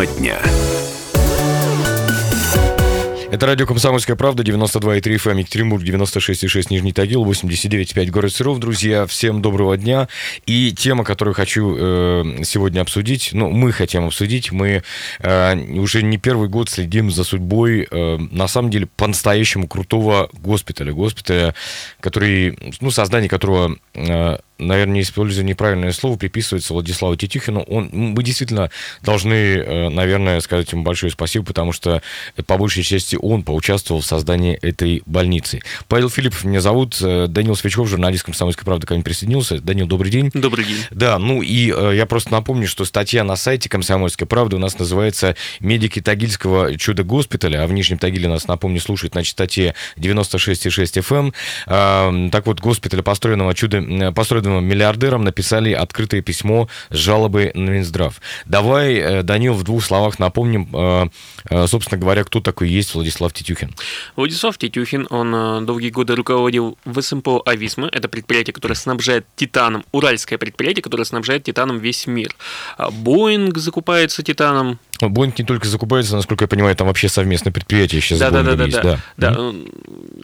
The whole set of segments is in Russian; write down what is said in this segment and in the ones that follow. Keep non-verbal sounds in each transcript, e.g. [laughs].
Тема дня. Это радио «Комсомольская правда», 92,3 FM, Екатеринбург, 96,6 Нижний Тагил, 89,5 город Серов. Друзья, всем доброго дня. И тема, которую хочу э, сегодня обсудить, ну, мы хотим обсудить, мы э, уже не первый год следим за судьбой, э, на самом деле, по-настоящему крутого госпиталя. Госпиталя, который, ну, создание которого... Э, наверное, используя неправильное слово, приписывается Владиславу Тетюхину. Он, мы действительно должны, э, наверное, сказать ему большое спасибо, потому что по большей части он поучаствовал в создании этой больницы. Павел Филиппов меня зовут, э, Данил Свечков, журналист «Комсомольской правды», ко мне присоединился. Данил, добрый день. Добрый день. Да, ну и э, я просто напомню, что статья на сайте «Комсомольской правды» у нас называется «Медики Тагильского чудо-госпиталя», а в Нижнем Тагиле нас, напомню, слушает на частоте 96,6 FM. Так вот, госпиталь, построенного чудо, построенного миллиардерам написали открытое письмо с жалобой на Минздрав. Давай, э, Данил, в двух словах напомним, э, э, собственно говоря, кто такой есть Владислав Тетюхин. Владислав Тетюхин, он долгие годы руководил в СМПО «Ависма». Это предприятие, которое снабжает титаном, уральское предприятие, которое снабжает титаном весь мир. А Боинг закупается титаном, Боинг не только закупается, насколько я понимаю, там вообще совместное предприятие сейчас да, да, да, да, есть. Да, да. да.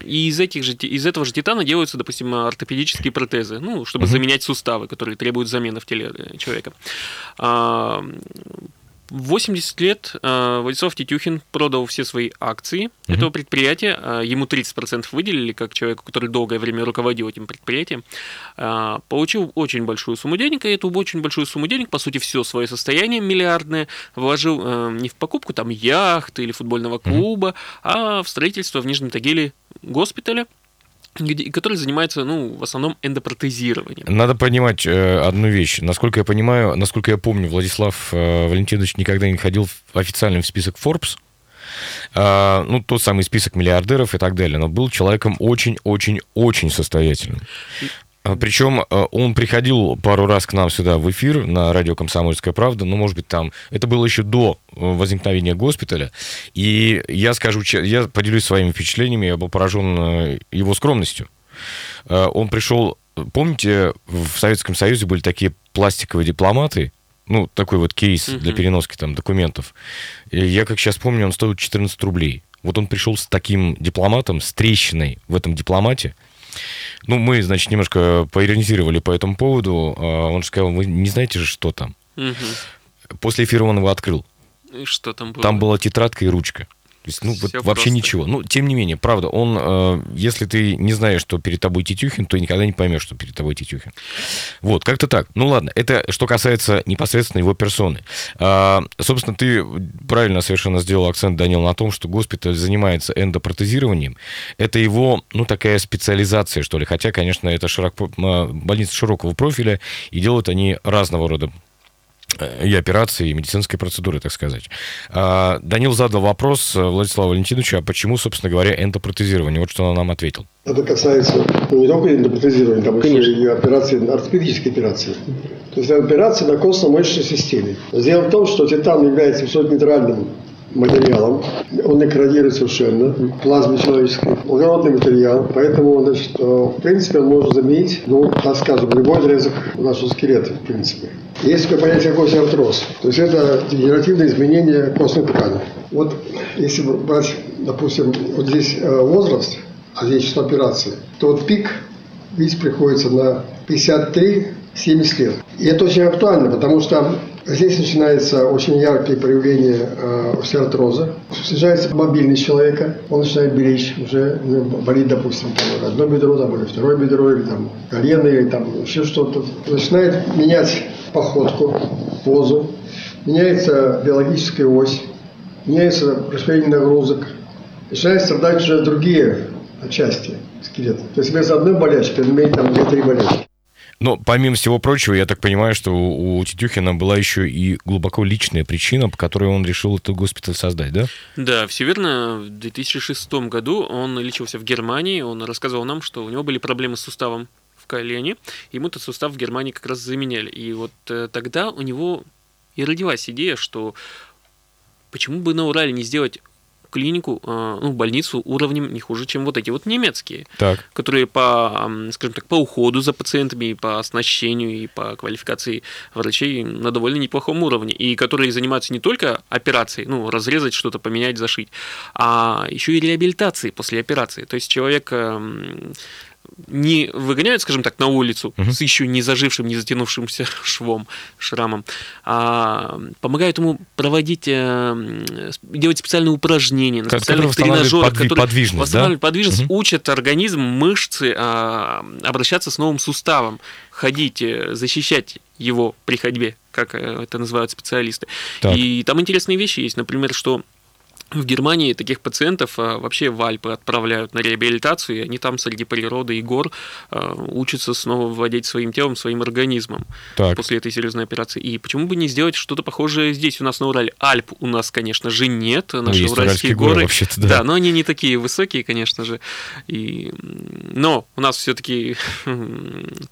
И из, этих же, из этого же титана делаются, допустим, ортопедические протезы, ну, чтобы угу. заменять суставы, которые требуют замены в теле э, человека. А, в 80 лет э, Владислав Тетюхин продал все свои акции mm-hmm. этого предприятия. Э, ему 30% выделили, как человеку, который долгое время руководил этим предприятием. Э, получил очень большую сумму денег, и эту очень большую сумму денег, по сути, все свое состояние миллиардное, вложил не в покупку там яхты или футбольного клуба, mm-hmm. а в строительство в Нижнем Тагиле госпиталя который занимается, ну, в основном эндопротезированием. Надо понимать э, одну вещь. Насколько я понимаю, насколько я помню, Владислав э, Валентинович никогда не ходил в, официально в список Forbes. Э, ну, тот самый список миллиардеров и так далее. Но был человеком очень-очень-очень состоятельным. А, Причем а, он приходил пару раз к нам сюда в эфир на радио «Комсомольская правда», ну, может быть, там... Это было еще до э, возникновения госпиталя. И я скажу, я поделюсь своими впечатлениями, я был поражен э, его скромностью. Э, он пришел... Помните, в Советском Союзе были такие пластиковые дипломаты, ну, такой вот кейс uh-huh. для переноски там документов. Я, как сейчас помню, он стоил 14 рублей. Вот он пришел с таким дипломатом, с трещиной в этом дипломате, ну, мы, значит, немножко поиронизировали по этому поводу. А он же сказал, вы не знаете же, что там. Угу. После эфира он его открыл. И что там было? Там была тетрадка и ручка. То есть, ну, вот вообще ничего. Ну, тем не менее, правда, он, э, если ты не знаешь, что перед тобой Тетюхин, то никогда не поймешь, что перед тобой Тетюхин. Вот, как-то так. Ну, ладно, это что касается непосредственно его персоны. А, собственно, ты правильно совершенно сделал акцент, Данил, на том, что госпиталь занимается эндопротезированием. Это его, ну, такая специализация, что ли. Хотя, конечно, это широко, больница широкого профиля, и делают они разного рода и операции, и медицинской процедуры, так сказать. А, Данил задал вопрос э, Владиславу Валентиновичу, а почему, собственно говоря, эндопротезирование? Вот что он нам ответил. Это касается ну, не только эндопротезирования, там еще и операции, ортопедические операции. То есть операции на костно-мышечной системе. Дело в том, что титан является высоконейтральным материалом. Он корродирует совершенно плазме человеческой. Благородный материал, поэтому, значит, э, в принципе, он может заменить, ну, так скажем, любой отрезок нашего скелета, в принципе. Есть такое понятие как остеоартроз. То есть это дегенеративное изменение костной ткани. Вот если брать, допустим, вот здесь э, возраст, а здесь число операций, то вот пик, видите, приходится на 53 70 лет. И это очень актуально, потому что здесь начинается очень яркие проявления э, остеоартроза. Снижается мобильность человека, он начинает беречь, уже ну, болит, допустим, одно бедро, там, или второе бедро, или там колено, или там еще что-то. Начинает менять походку, позу, меняется биологическая ось, меняется распределение нагрузок, начинают страдать уже другие части скелета. То есть вместо одной болячки он имеет там две-три болячки. Но помимо всего прочего, я так понимаю, что у Тетюхина была еще и глубоко личная причина, по которой он решил этот госпиталь создать, да? Да, все верно. В 2006 году он лечился в Германии. Он рассказывал нам, что у него были проблемы с суставом в колене. Ему этот сустав в Германии как раз заменяли. И вот э, тогда у него и родилась идея, что почему бы на Урале не сделать клинику, э, ну, больницу уровнем не хуже, чем вот эти вот немецкие, так. которые по, скажем так, по уходу за пациентами, и по оснащению, и по квалификации врачей на довольно неплохом уровне, и которые занимаются не только операцией, ну, разрезать что-то, поменять, зашить, а еще и реабилитацией после операции. То есть человек не выгоняют, скажем так, на улицу угу. с еще не зажившим, не затянувшимся [laughs] швом, шрамом, а помогают ему проводить, э, делать специальные упражнения на специальных тренажерах, подви- которые подвижность, восстанавливают да? подвижность, угу. учат организм, мышцы а, обращаться с новым суставом, ходить, э, защищать его при ходьбе, как э, это называют специалисты. Так. И там интересные вещи есть, например, что в Германии таких пациентов а, вообще в Альпы отправляют на реабилитацию, и они там среди природы и гор а, учатся снова владеть своим телом, своим организмом так. после этой серьезной операции. И почему бы не сделать что-то похожее здесь у нас на Урале? Альп у нас, конечно же, нет, ну, наши ну, уральские горы. горы да. да, но они не такие высокие, конечно же. И... Но у нас все-таки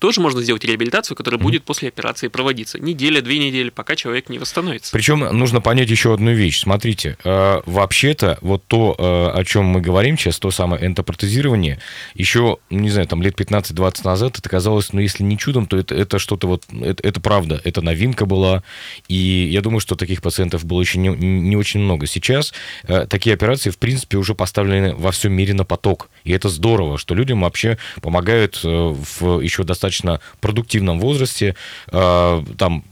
тоже можно сделать реабилитацию, которая mm-hmm. будет после операции проводиться. Неделя, две недели, пока человек не восстановится. Причем нужно понять еще одну вещь. Смотрите, а, в вообще-то вот то, э, о чем мы говорим сейчас, то самое энтопротезирование, еще, ну, не знаю, там лет 15-20 назад это казалось, ну, если не чудом, то это, это что-то вот, это, это правда, это новинка была, и я думаю, что таких пациентов было еще не, не очень много. Сейчас э, такие операции, в принципе, уже поставлены во всем мире на поток, и это здорово, что людям вообще помогают э, в еще достаточно продуктивном возрасте там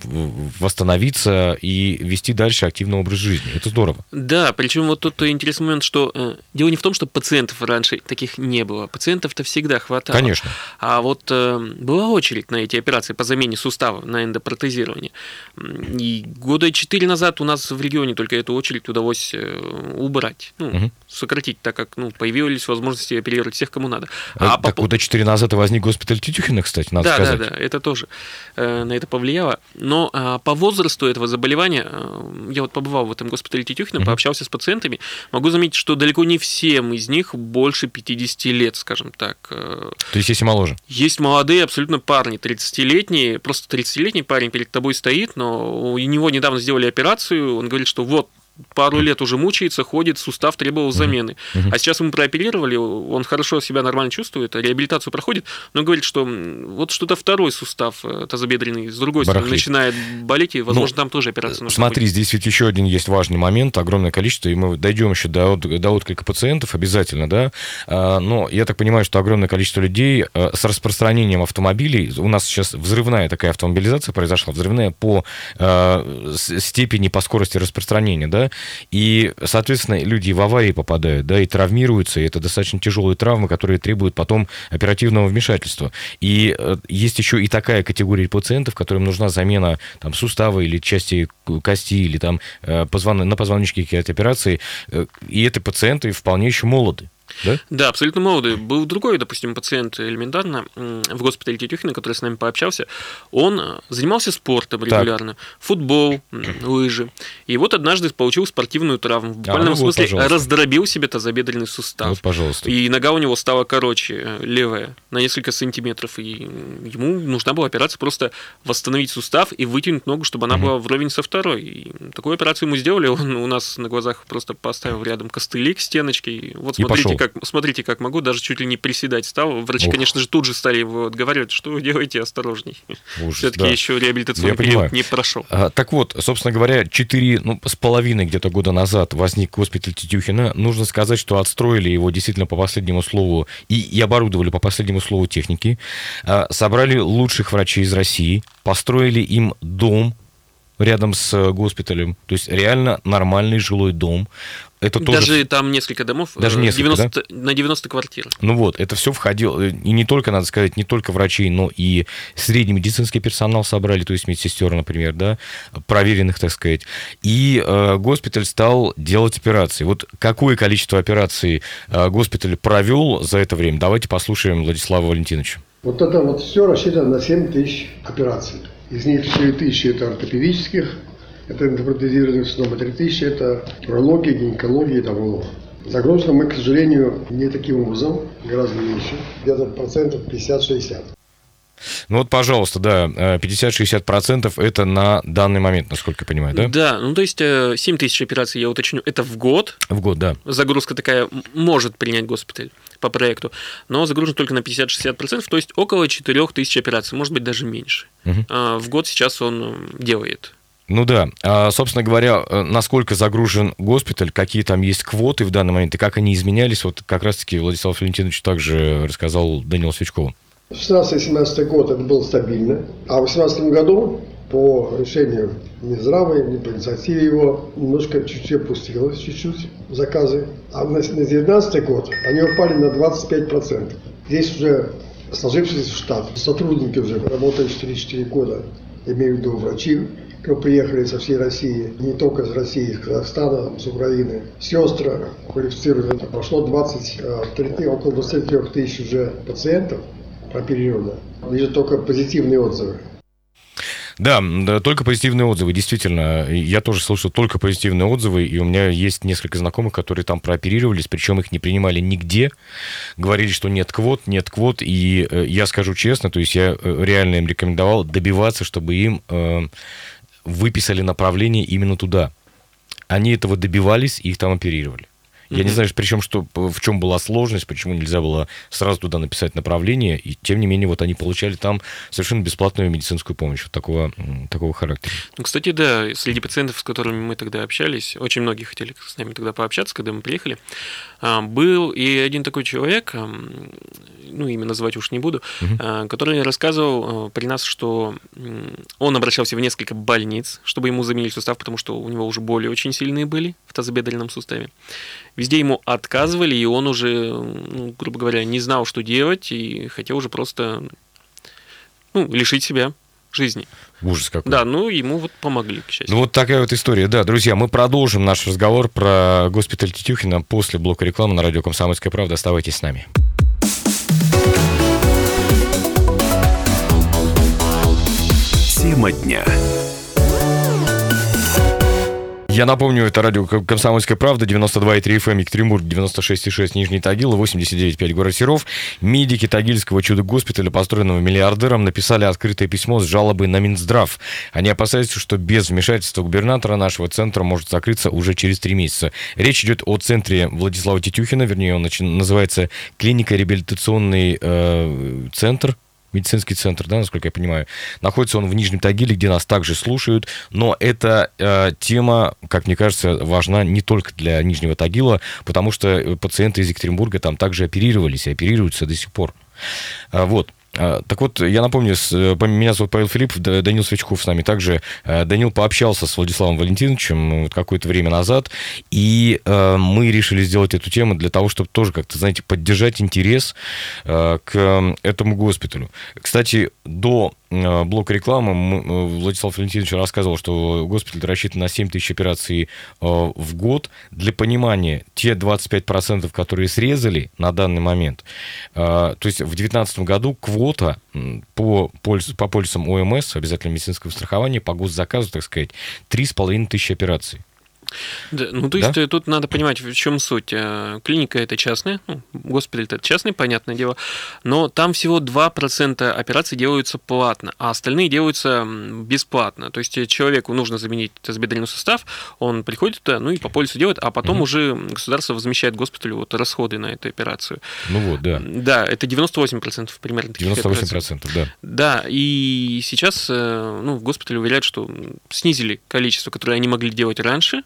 восстановиться и вести дальше активный образ жизни. Это здорово. Да, причем причем вот тут интересный момент, что э, дело не в том, что пациентов раньше таких не было. Пациентов-то всегда хватало. Конечно. А вот э, была очередь на эти операции по замене сустава, на эндопротезирование. И года четыре назад у нас в регионе только эту очередь удалось э, убрать. Ну, угу сократить, так как ну, появились возможности оперировать всех, кому надо. А, а так по... года 4 назад и возник госпиталь Тютюхина, кстати, надо да, сказать. Да, да, это тоже э, на это повлияло. Но э, по возрасту этого заболевания, э, я вот побывал в этом госпитале Тютюхина, mm-hmm. пообщался с пациентами, могу заметить, что далеко не всем из них больше 50 лет, скажем так. То есть есть и моложе? Есть молодые абсолютно парни, 30-летние, просто 30-летний парень перед тобой стоит, но у него недавно сделали операцию, он говорит, что вот пару лет уже мучается, ходит, сустав требовал замены. А сейчас мы прооперировали, он хорошо себя нормально чувствует, реабилитацию проходит, но говорит, что вот что-то второй сустав э, тазобедренный с другой стороны начинает болеть, и, возможно, ну, там тоже операция нужна Смотри, будет. здесь ведь еще один есть важный момент, огромное количество, и мы дойдем еще до, до отклика пациентов обязательно, да, а, но я так понимаю, что огромное количество людей э, с распространением автомобилей, у нас сейчас взрывная такая автомобилизация произошла, взрывная по э, степени, по скорости распространения, да, и, соответственно, люди в аварии попадают, да, и травмируются, и это достаточно тяжелые травмы, которые требуют потом оперативного вмешательства. И э, есть еще и такая категория пациентов, которым нужна замена там, сустава или части кости, или там э, позвон... на позвоночнике какие-то операции, э, и эти пациенты вполне еще молоды. Да? Да, абсолютно молодой. Был другой, допустим, пациент элементарно в госпитале Тетюхина, который с нами пообщался. Он э, занимался спортом регулярно. Так. Футбол, лыжи. И вот однажды получил спортивную травму. В буквальном а, ну, смысле вот, раздробил себе тазобедренный сустав. Вот, пожалуйста. И нога у него стала короче, э, левая, на несколько сантиметров. И ему нужна была операция просто восстановить сустав и вытянуть ногу, чтобы она угу. была вровень со второй. И такую операцию ему сделали. Он у нас на глазах просто поставил рядом костыли к стеночке. И вот смотрите, как, смотрите, как могу, даже чуть ли не приседать стал. Врачи, Ух. конечно же, тут же стали его отговаривать, что вы делаете, осторожней. Все-таки да. еще реабилитационный Я период понимаю. не прошел. А, так вот, собственно говоря, четыре, ну, с половиной где-то года назад возник госпиталь Тетюхина. Нужно сказать, что отстроили его действительно по последнему слову и, и оборудовали по последнему слову техники. А, собрали лучших врачей из России, построили им дом рядом с э, госпиталем. То есть реально нормальный жилой дом. Это тоже... Даже там несколько домов, Даже э, несколько, 90, да? на 90 квартир. Ну вот, это все входило, э, и не только, надо сказать, не только врачей, но и средний медицинский персонал собрали, то есть медсестер, например, да, проверенных, так сказать. И э, госпиталь стал делать операции. Вот какое количество операций э, госпиталь провел за это время? Давайте послушаем Владислава Валентиновича. Вот это вот все рассчитано на 7 тысяч операций. Из них 4 тысячи это ортопедических, это интерпротезированных снова 3 тысячи, это урология, гинекология и таврология. Загрузка мы, к сожалению, не таким образом, гораздо меньше, где-то процентов 50-60. Ну вот, пожалуйста, да, 50-60% э, это на данный момент, насколько я понимаю, да? Да, ну то есть 7 э, тысяч операций, я уточню, это в год. В год, да. Загрузка такая может принять госпиталь по проекту, но загружен только на 50-60%, то есть около 4 тысяч операций, может быть, даже меньше. Угу. В год сейчас он делает. Ну да. А, собственно говоря, э, насколько загружен госпиталь, какие там есть квоты в данный момент и как они изменялись, вот как раз-таки Владислав Валентинович также рассказал Данил Свечкову. 16-17 год это было стабильно, а в 18 году по решению Минздрава, по инициативе его, немножко чуть-чуть опустилось, чуть-чуть заказы. А на 19 год они упали на 25%. Здесь уже сложившийся штат, сотрудники уже работают 4-4 года, имею в виду врачи, приехали со всей России, не только из России, из Казахстана, с Украины. Сестры квалифицированы. Прошло 23, около 23 тысяч уже пациентов прооперировано. Вижу только позитивные отзывы. Да, да, только позитивные отзывы, действительно. Я тоже слышал только позитивные отзывы, и у меня есть несколько знакомых, которые там прооперировались, причем их не принимали нигде. Говорили, что нет квот, нет квот, и э, я скажу честно, то есть я э, реально им рекомендовал добиваться, чтобы им э, выписали направление именно туда. Они этого добивались, и их там оперировали. Я не знаю, причем, что, в чем была сложность, почему нельзя было сразу туда написать направление, и тем не менее вот они получали там совершенно бесплатную медицинскую помощь вот такого, такого характера. Ну, кстати, да, среди пациентов, с которыми мы тогда общались, очень многие хотели с нами тогда пообщаться, когда мы приехали, а, был и один такой человек, ну, имя назвать уж не буду, угу. который рассказывал а, при нас, что он обращался в несколько больниц, чтобы ему заменили сустав, потому что у него уже боли очень сильные были в тазобедренном суставе. Везде ему отказывали, и он уже, ну, грубо говоря, не знал, что делать, и хотел уже просто ну, лишить себя жизни. Ужас какой. Да, ну ему вот помогли, к счастью. Ну вот такая вот история. Да, друзья, мы продолжим наш разговор про госпиталь Тетюхина после блока рекламы на радио «Комсомольская правда». Оставайтесь с нами. Тема дня. Я напомню, это радио «Комсомольская правда», 92,3 FM, эм, Екатеринбург, 96,6 Нижний Тагил, 89,5 город Серов. Медики Тагильского чудо-госпиталя, построенного миллиардером, написали открытое письмо с жалобой на Минздрав. Они опасаются, что без вмешательства губернатора нашего центра может закрыться уже через три месяца. Речь идет о центре Владислава Тетюхина, вернее, он называется клиника-реабилитационный э, центр медицинский центр, да, насколько я понимаю. Находится он в Нижнем Тагиле, где нас также слушают. Но эта э, тема, как мне кажется, важна не только для Нижнего Тагила, потому что пациенты из Екатеринбурга там также оперировались и оперируются до сих пор. А, вот. А, так вот, я напомню, э, меня зовут Павел Филиппов, Данил Свечков с нами также. Э, Данил пообщался с Владиславом Валентиновичем какое-то время назад, и э, мы решили сделать эту тему для того, чтобы тоже как-то, знаете, поддержать интерес к этому госпиталю. Кстати, до Э, блок рекламы э, Владислав Валентинович рассказывал, что госпиталь рассчитан на 7 тысяч операций э, в год. Для понимания, те 25%, которые срезали на данный момент, то есть в 2019 году квота по, по полисам ОМС, обязательно медицинского страхования, по госзаказу, так сказать, 3,5 тысячи операций. Да, ну, то есть да? Э, тут надо понимать, в чем суть. Э, клиника это частная, ну, госпиталь это частный, понятное дело, но там всего 2% операций делаются платно, а остальные делаются бесплатно. То есть человеку нужно заменить тазобедренный сустав, он приходит туда, ну и по полису делает, а потом угу. уже государство возмещает госпиталю вот расходы на эту операцию. Ну вот, да. Да, это 98% примерно. 98%, да. Да, и сейчас э, ну, в госпитале уверяют, что снизили количество, которое они могли делать раньше,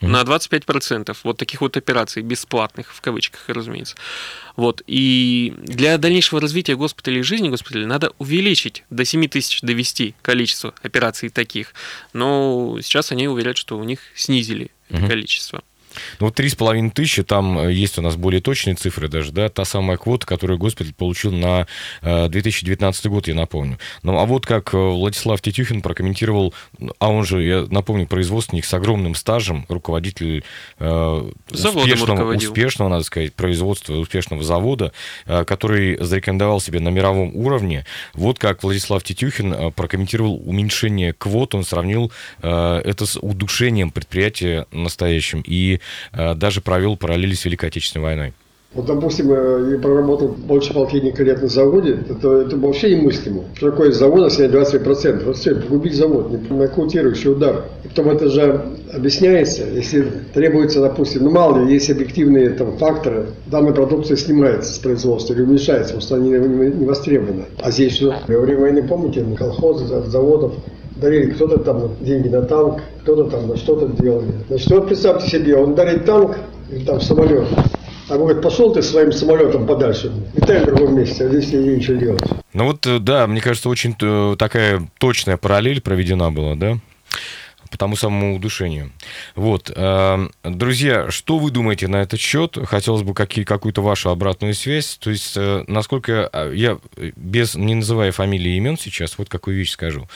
mm-hmm. на 25% вот таких вот операций, бесплатных, в кавычках, разумеется. Вот. И для дальнейшего развития госпиталей жизни госпиталя надо увеличить до 7 тысяч, довести количество операций таких. Но сейчас они уверяют, что у них снизили mm-hmm. это количество. Ну, вот три с половиной тысячи, там э, есть у нас более точные цифры даже, да, та самая квота, которую госпиталь получил на 2019 э, год, я напомню. Ну, а вот как э, Владислав Тетюхин прокомментировал, а он же, я напомню, производственник с огромным стажем, руководитель э, успешного, успешного, надо сказать, производства успешного завода, э, который зарекомендовал себя на мировом уровне. Вот как Владислав Тетюхин прокомментировал уменьшение квот, он сравнил э, это с удушением предприятия настоящим. И даже провел параллели с Великой Отечественной войной. Вот, допустим, э, я проработал больше полтинника лет на заводе, это, это вообще немыслимо. Что такое из завода снять 20%? Вот все, погубить завод, нокаутирующий удар. И потом это же объясняется, если требуется, допустим, ну мало ли, есть объективные там, факторы, данная продукция снимается с производства или уменьшается, потому что они не, не востребованы. А здесь что? Во время войны, помните, колхозы, заводов, дарили кто-то там деньги на танк, кто-то там на что-то делали. Значит, вот представьте себе, он дарит танк или там самолет, а говорит, пошел ты своим самолетом подальше, летай в другом месте, а здесь тебе нечего делать. Ну вот, э, да, мне кажется, очень э, такая точная параллель проведена была, да? По тому самому удушению. Вот. Эм, друзья, что вы думаете на этот счет? Хотелось бы какие, какую-то вашу обратную связь. То есть, э, насколько а, я, без, не называя фамилии и имен сейчас, вот какую вещь скажу.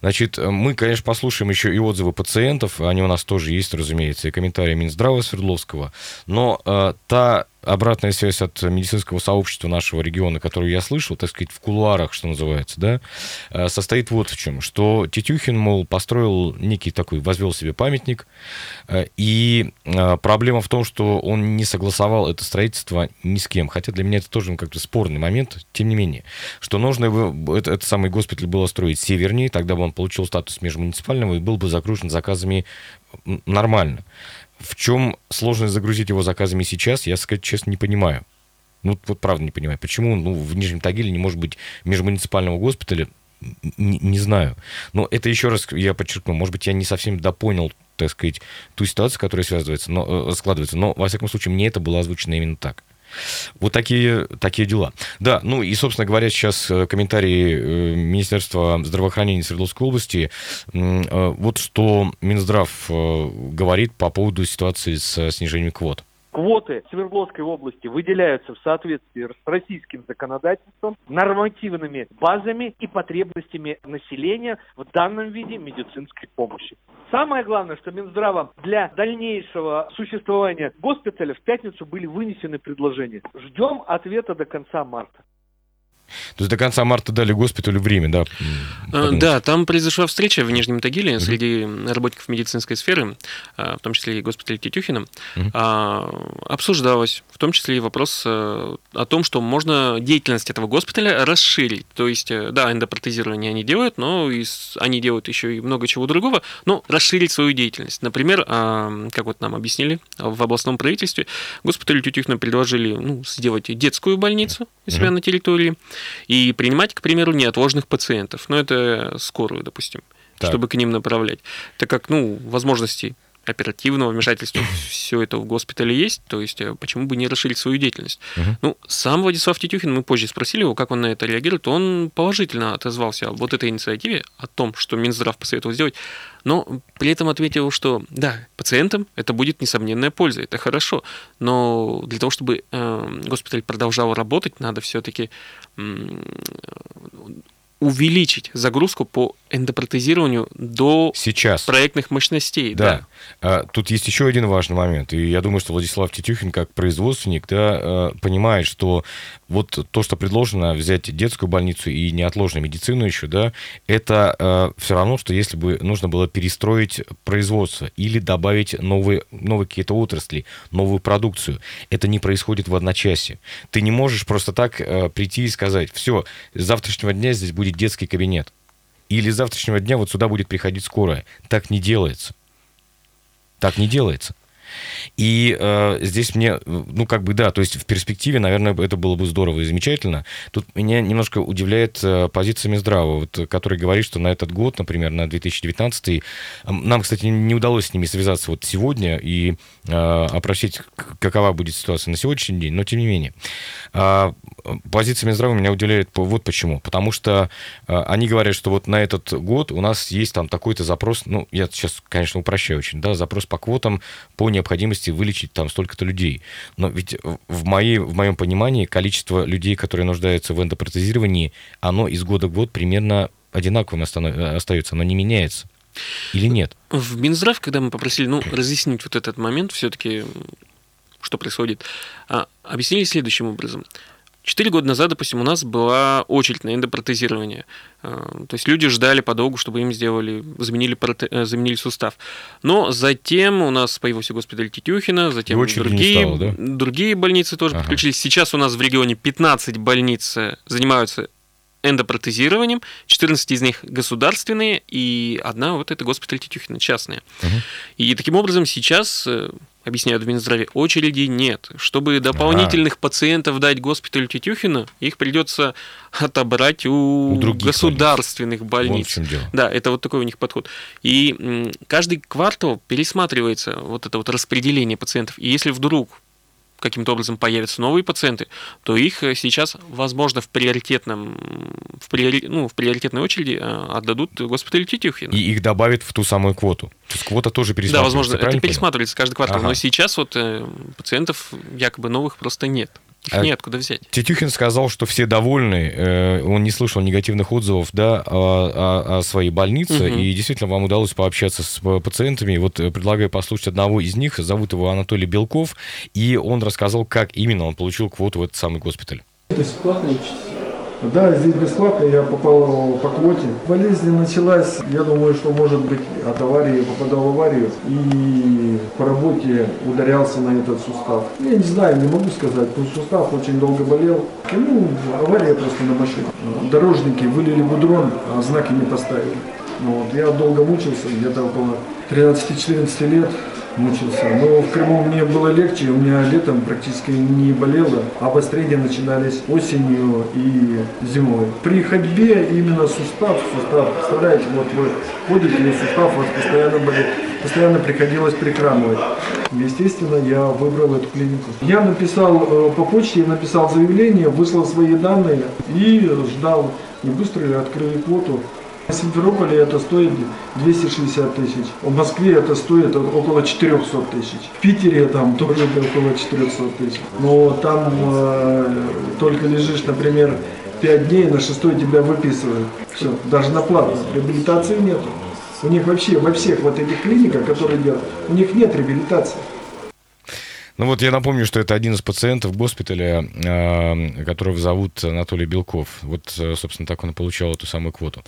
Значит, мы, конечно, послушаем еще и отзывы пациентов, они у нас тоже есть, разумеется, и комментарии Минздрава Свердловского, но э, та обратная связь от медицинского сообщества нашего региона, которую я слышал, так сказать, в кулуарах, что называется, да, э, состоит вот в чем, что Тетюхин, мол, построил некий такой, возвел себе памятник, э, и э, проблема в том, что он не согласовал это строительство ни с кем, хотя для меня это тоже как-то спорный момент, тем не менее, что нужно его, это, это самый госпиталь было строить севернее, тогда бы он получил статус межмуниципального и был бы загружен заказами нормально. В чем сложность загрузить его заказами сейчас, я, сказать честно, не понимаю. Ну, вот правда не понимаю. Почему ну, в Нижнем Тагиле не может быть межмуниципального госпиталя, не, не знаю. Но это еще раз я подчеркну, может быть, я не совсем допонял, так сказать, ту ситуацию, которая связывается, но, э, складывается. Но, во всяком случае, мне это было озвучено именно так. Вот такие, такие дела. Да, ну и, собственно говоря, сейчас э, комментарии э, Министерства здравоохранения Свердловской области. Э, вот что Минздрав говорит по поводу ситуации с снижением квот. Квоты Свердловской области выделяются в соответствии с российским законодательством, нормативными базами и потребностями населения в данном виде медицинской помощи. Самое главное, что Минздравом для дальнейшего существования госпиталя в пятницу были вынесены предложения. Ждем ответа до конца марта. То есть до конца марта дали госпиталю время, да? А, да, там произошла встреча в Нижнем Тагиле uh среди работников медицинской сферы, а, в том числе и госпиталя Тетюхина. uh Обсуждалось, в том числе и вопрос э, о том, что можно деятельность этого госпиталя расширить. То есть, э, да, эндопротезирование они делают, но они делают еще и много чего другого, но расширить свою деятельность. Например, как вот нам объяснили в областном правительстве, госпиталю Тетюхина предложили ну, сделать детскую больницу у себя uh на территории, и принимать, к примеру, неотложных пациентов. Ну, это скорую, допустим, так. чтобы к ним направлять. Так как, ну, возможностей оперативного вмешательства [clears throat] все это в госпитале есть, то есть э, почему бы не расширить свою деятельность? Угу. Ну, сам Владислав Тетюхин, мы позже спросили его, как он на это реагирует, он положительно отозвался вот этой инициативе, о том, что Минздрав посоветовал сделать, но при этом ответил, что да, пациентам это будет несомненная польза, это хорошо, но для того, чтобы э, госпиталь продолжал работать, надо все-таки э, увеличить загрузку по эндопротезированию до Сейчас. проектных мощностей. Да. да. А, тут есть еще один важный момент. И я думаю, что Владислав Тетюхин, как производственник, да, а, понимает, что вот то, что предложено, взять детскую больницу и неотложную медицину еще, да, это а, все равно, что если бы нужно было перестроить производство или добавить новые, новые какие-то отрасли, новую продукцию. Это не происходит в одночасье. Ты не можешь просто так прийти и сказать, все, с завтрашнего дня здесь будет детский кабинет или с завтрашнего дня вот сюда будет приходить скорая. Так не делается. Так не делается. И э, здесь мне, ну, как бы, да, то есть в перспективе, наверное, это было бы здорово и замечательно. Тут меня немножко удивляет э, позиция Минздрава, вот, который говорит, что на этот год, например, на 2019, э, нам, кстати, не удалось с ними связаться вот сегодня и э, опросить, какова будет ситуация на сегодняшний день, но тем не менее. Э, позиция Минздрава меня удивляет вот почему. Потому что э, они говорят, что вот на этот год у нас есть там такой-то запрос, ну, я сейчас, конечно, упрощаю очень, да, запрос по квотам по необходимости вылечить там столько-то людей. Но ведь в, моей, в моем понимании количество людей, которые нуждаются в эндопротезировании, оно из года в год примерно одинаковым остается, оно не меняется. Или нет? В Минздрав, когда мы попросили ну, разъяснить вот этот момент, все-таки, что происходит, а, объяснили следующим образом. Четыре года назад, допустим, у нас была очередь на эндопротезирование. Э, то есть люди ждали подолгу, чтобы им сделали, заменили, проте, э, заменили сустав. Но затем у нас появился госпиталь Тетюхина, затем другие, стало, да? другие больницы тоже ага. подключились. Сейчас у нас в регионе 15 больниц занимаются эндопротезированием, 14 из них государственные, и одна вот это госпиталь Тетюхина, частная. Угу. И таким образом сейчас объясняют в Минздраве, очереди нет. Чтобы дополнительных а. пациентов дать госпиталю Тетюхина, их придется отобрать у, у государственных больниц. Вот дело. Да, это вот такой у них подход. И каждый квартал пересматривается вот это вот распределение пациентов. И если вдруг каким-то образом появятся новые пациенты, то их э, сейчас, возможно, в приоритетном, в, приори, ну, в приоритетной очереди э, отдадут госпиталю Тетюхина. И их добавят в ту самую квоту. То есть квота тоже пересматривается. Да, возможно, это пересматривается каждый квартал. Ага. Но сейчас вот э, пациентов якобы новых просто нет. Их а неоткуда взять. Тетюхин сказал, что все довольны, э, он не слышал негативных отзывов да, о, о, о своей больнице, угу. и действительно вам удалось пообщаться с пациентами. Вот э, предлагаю послушать одного из них, зовут его Анатолий Белков, и он рассказал, как именно он получил квоту в этот самый госпиталь. То есть бесплатно да, здесь бесплатно, я попал по квоте. Болезнь началась, я думаю, что может быть от аварии, попадал в аварию и по работе ударялся на этот сустав. Я не знаю, не могу сказать, но сустав очень долго болел. Ну, авария просто на машине. Дорожники вылили будрон, а знаки не поставили. Ну вот, я долго мучился, где-то около 13-14 лет мучился. Но в Крыму мне было легче, у меня летом практически не болело. Обострения начинались осенью и зимой. При ходьбе именно сустав, сустав, представляете, вот вы ходите, и сустав у вас постоянно болит, постоянно приходилось прикрамывать. Естественно, я выбрал эту клинику. Я написал э, по почте, написал заявление, выслал свои данные и ждал. И быстро открыли квоту. Симферополе это стоит 260 тысяч. В Москве это стоит около 400 тысяч. В Питере там тоже около 400 тысяч. Но там э, только лежишь, например, 5 дней, на шестой тебя выписывают. Все, даже на платно. Реабилитации нет. У них вообще во всех вот этих клиниках, которые делают, у них нет реабилитации. Ну вот я напомню, что это один из пациентов госпиталя, э, которого зовут Анатолий Белков. Вот, э, собственно, так он и получал эту самую квоту.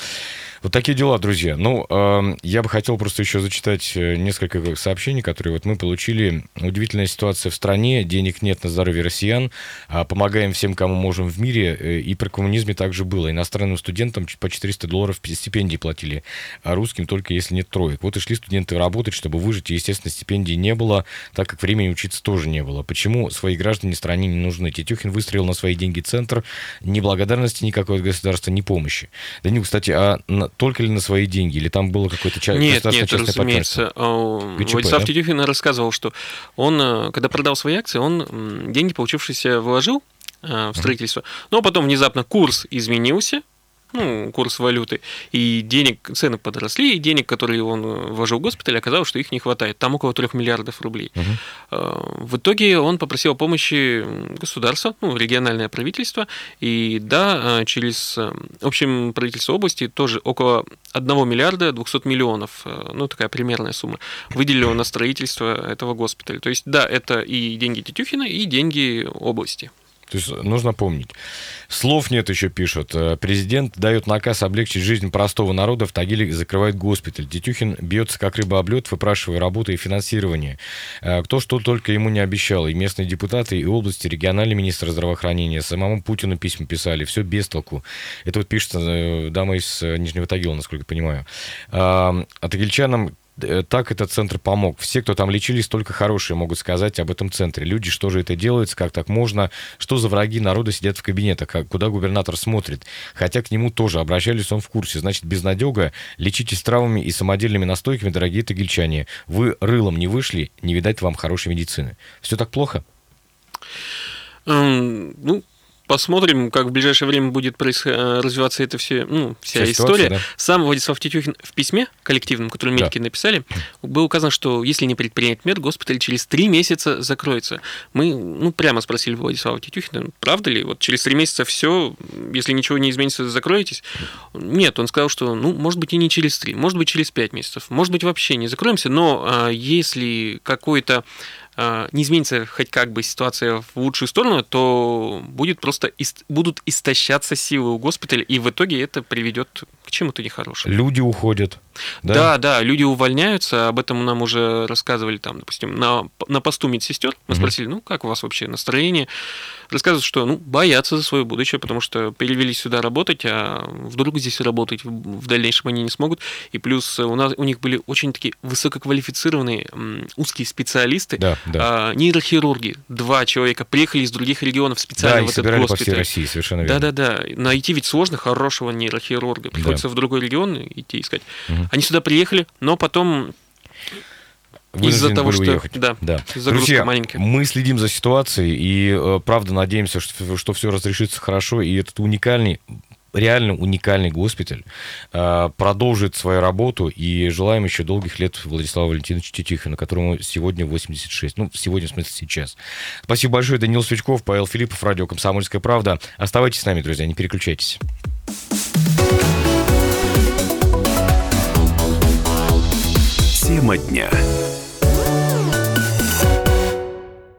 Вот такие дела, друзья. Ну, э, я бы хотел просто еще зачитать несколько сообщений, которые вот мы получили. Удивительная ситуация в стране, денег нет на здоровье россиян, а помогаем всем, кому можем в мире. И при коммунизме также было. Иностранным студентам по 400 долларов стипендии платили, а русским только если нет троек. Вот и шли студенты работать, чтобы выжить, и, естественно, стипендий не было, так как времени учиться тоже не было. Почему свои граждане стране не нужны? Тетюхин выстроил на свои деньги центр, ни благодарности никакой от государства, ни помощи. Данил, кстати, а только ли на свои деньги? Или там было какое-то ча- Нет, нет, разумеется. А, ГЧП, Владислав да? Тетюхин рассказывал, что он, э, когда продал свои акции, он деньги, получившиеся, вложил э, в строительство, но потом внезапно курс изменился, ну, курс валюты, и денег, цены подросли, и денег, которые он э, вложил в госпиталь, оказалось, что их не хватает. Там около 3 миллиардов рублей. Угу. В итоге он попросил помощи государства, ну, региональное правительство, и да, э, через общем правительство области тоже около 1 миллиарда 200 миллионов, ну, такая примерная сумма, выделил на строительство этого госпиталя. То есть, да, это и деньги Тетюхина, и деньги области. То есть нужно помнить. Слов нет еще пишут. Э, президент дает наказ облегчить жизнь простого народа, в Тагиле закрывает госпиталь. Детюхин бьется как рыба об лед, выпрашивая работу и финансирование. Э, кто что только ему не обещал. И местные депутаты, и области, региональный министр здравоохранения, самому Путину письма писали. Все без толку. Это вот пишется э, дама из Нижнего Тагила, насколько понимаю. А тагильчанам так этот центр помог. Все, кто там лечились, только хорошие могут сказать об этом центре. Люди, что же это делается, как так можно, что за враги народа сидят в кабинетах, куда губернатор смотрит. Хотя к нему тоже обращались, он в курсе. Значит, безнадега, лечитесь травами и самодельными настойками, дорогие тагильчане. Вы рылом не вышли, не видать вам хорошей медицины. Все так плохо? ну, Посмотрим, как в ближайшее время будет. Э, развиваться эта все, ну, вся, вся история. Да. Сам Владислав Тетюхин в письме коллективном, который медики да. написали, было указано, что если не предпринять мер, госпиталь через три месяца закроется. Мы ну, прямо спросили Владислава Тетюхина, правда ли, вот через три месяца все, если ничего не изменится, закроетесь? Нет, он сказал, что, ну, может быть, и не через три, может быть, через пять месяцев, может быть, вообще не закроемся, но а, если какой-то не изменится хоть как бы ситуация в лучшую сторону, то будет просто ист- будут истощаться силы у госпиталя, и в итоге это приведет к чему-то нехорошему. Люди уходят. Да? Да, да, люди увольняются, об этом нам уже рассказывали там, допустим, на, на посту медсестер. Мы Мгм. спросили, ну, как у вас вообще настроение? Рассказывают, что, ну, боятся за свое будущее, потому что перевелись сюда работать, а вдруг здесь работать в дальнейшем они не смогут. И плюс у нас у них были очень такие высококвалифицированные узкие специалисты, Да, да. а, нейрохирурги. Два человека приехали из других регионов Да, специально и в этот собирали по всей госпиталь. России, совершенно верно. Да-да-да. Найти ведь сложно хорошего нейрохирурга. Приходится в другой регион идти искать. Мгм. Они сюда приехали, но потом из-за того, что... уехать. Да, Да. загрузка Друзья, маленькая. мы следим за ситуацией и э, правда надеемся, что, что все разрешится хорошо, и этот уникальный реально уникальный госпиталь э, продолжит свою работу и желаем еще долгих лет Владиславу Валентиновичу Тетихину, которому сегодня 86. Ну, сегодня, в смысле, сейчас. Спасибо большое, Данил Свечков, Павел Филиппов, радио «Комсомольская правда». Оставайтесь с нами, друзья, не переключайтесь. Тема дня.